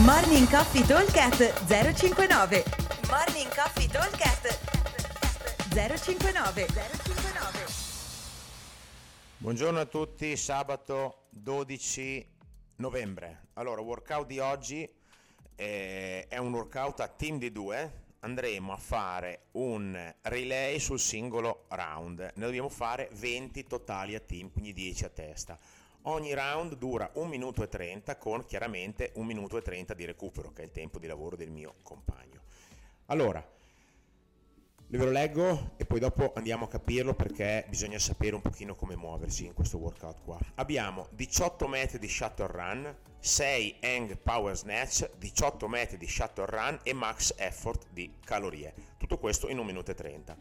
Morning Coffee Talkcast 059 Morning Coffee Talkcast 059 059 Buongiorno a tutti, sabato 12 novembre. Allora, workout di oggi eh, è un workout a team di due. Andremo a fare un relay sul singolo round. Ne dobbiamo fare 20 totali a team, quindi 10 a testa. Ogni round dura 1 minuto e 30 con chiaramente 1 minuto e 30 di recupero, che è il tempo di lavoro del mio compagno. Allora, ve lo leggo e poi dopo andiamo a capirlo perché bisogna sapere un pochino come muoversi in questo workout qua. Abbiamo 18 metri di shuttle run, 6 hang power snatch, 18 metri di shuttle run e max effort di calorie. Tutto questo in 1 minuto e 30.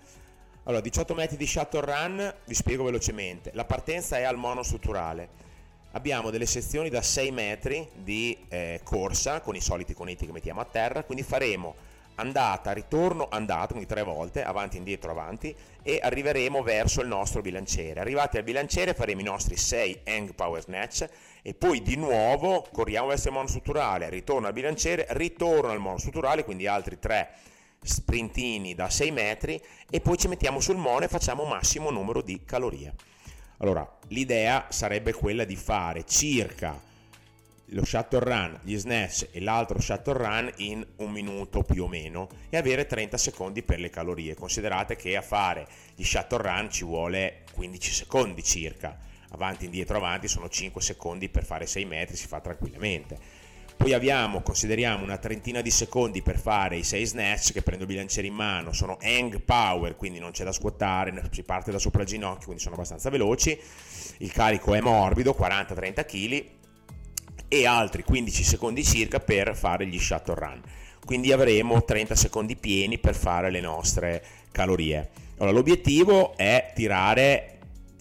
Allora, 18 metri di shuttle run, vi spiego velocemente. La partenza è al monostrutturale abbiamo delle sezioni da 6 metri di eh, corsa con i soliti coneti che mettiamo a terra, quindi faremo andata, ritorno, andata, quindi tre volte, avanti, indietro, avanti, e arriveremo verso il nostro bilanciere. Arrivati al bilanciere faremo i nostri 6 hang power snatch e poi di nuovo corriamo verso il monostrutturale, ritorno al bilanciere, ritorno al monostrutturale, quindi altri 3 sprintini da 6 metri e poi ci mettiamo sul mono e facciamo massimo numero di calorie. Allora, l'idea sarebbe quella di fare circa lo shuttle run, gli snatch e l'altro shuttle run in un minuto più o meno e avere 30 secondi per le calorie. Considerate che a fare gli shuttle run ci vuole 15 secondi circa, avanti, indietro, avanti sono 5 secondi per fare 6 metri, si fa tranquillamente poi abbiamo, consideriamo una trentina di secondi per fare i 6 snatch che prendo il bilanciere in mano, sono hang power, quindi non c'è da squattare, si parte da sopra il ginocchio, quindi sono abbastanza veloci. Il carico è morbido, 40-30 kg e altri 15 secondi circa per fare gli shuttle run. Quindi avremo 30 secondi pieni per fare le nostre calorie. Allora, l'obiettivo è tirare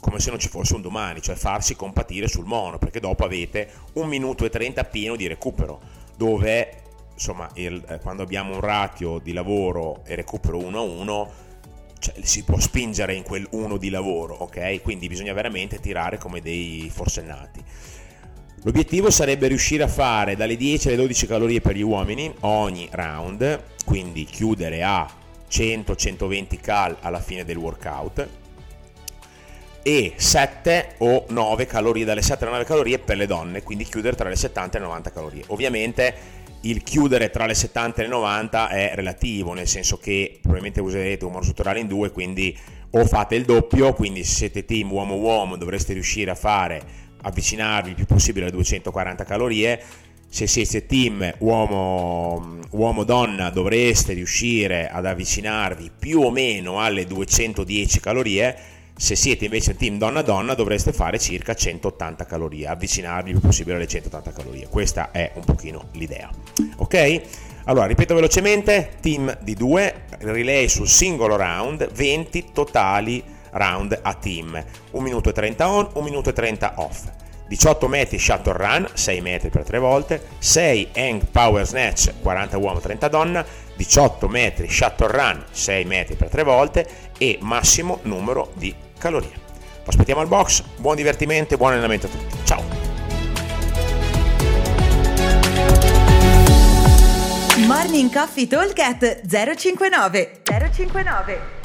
come se non ci fosse un domani, cioè farsi compatire sul mono, perché dopo avete un minuto e 30 pieno di recupero, dove insomma il, eh, quando abbiamo un ratio di lavoro e recupero 1 a 1 cioè, si può spingere in quel 1 di lavoro, ok? Quindi bisogna veramente tirare come dei forsennati. L'obiettivo sarebbe riuscire a fare dalle 10 alle 12 calorie per gli uomini ogni round, quindi chiudere a 100-120 cal alla fine del workout e 7 o 9 calorie, dalle 7 alle 9 calorie per le donne, quindi chiudere tra le 70 e le 90 calorie. Ovviamente il chiudere tra le 70 e le 90 è relativo, nel senso che probabilmente userete un monostrutturale in due, quindi o fate il doppio, quindi se siete team uomo-uomo dovreste riuscire a fare, avvicinarvi il più possibile alle 240 calorie, se siete team uomo, uomo-donna dovreste riuscire ad avvicinarvi più o meno alle 210 calorie, se siete invece team donna-donna dovreste fare circa 180 calorie, avvicinarvi il più possibile alle 180 calorie. Questa è un pochino l'idea. Ok? Allora, ripeto velocemente, team di due, relay sul singolo round, 20 totali round a team. 1 minuto e 30 on, 1 minuto e 30 off. 18 metri shuttle run, 6 metri per 3 volte, 6 hang power snatch, 40 uomo, 30 donna, 18 metri shuttle run, 6 metri per 3 volte e massimo numero di calorie. Aspettiamo al box, buon divertimento e buon allenamento a tutti. Ciao! Morning Coffee Talk 059 059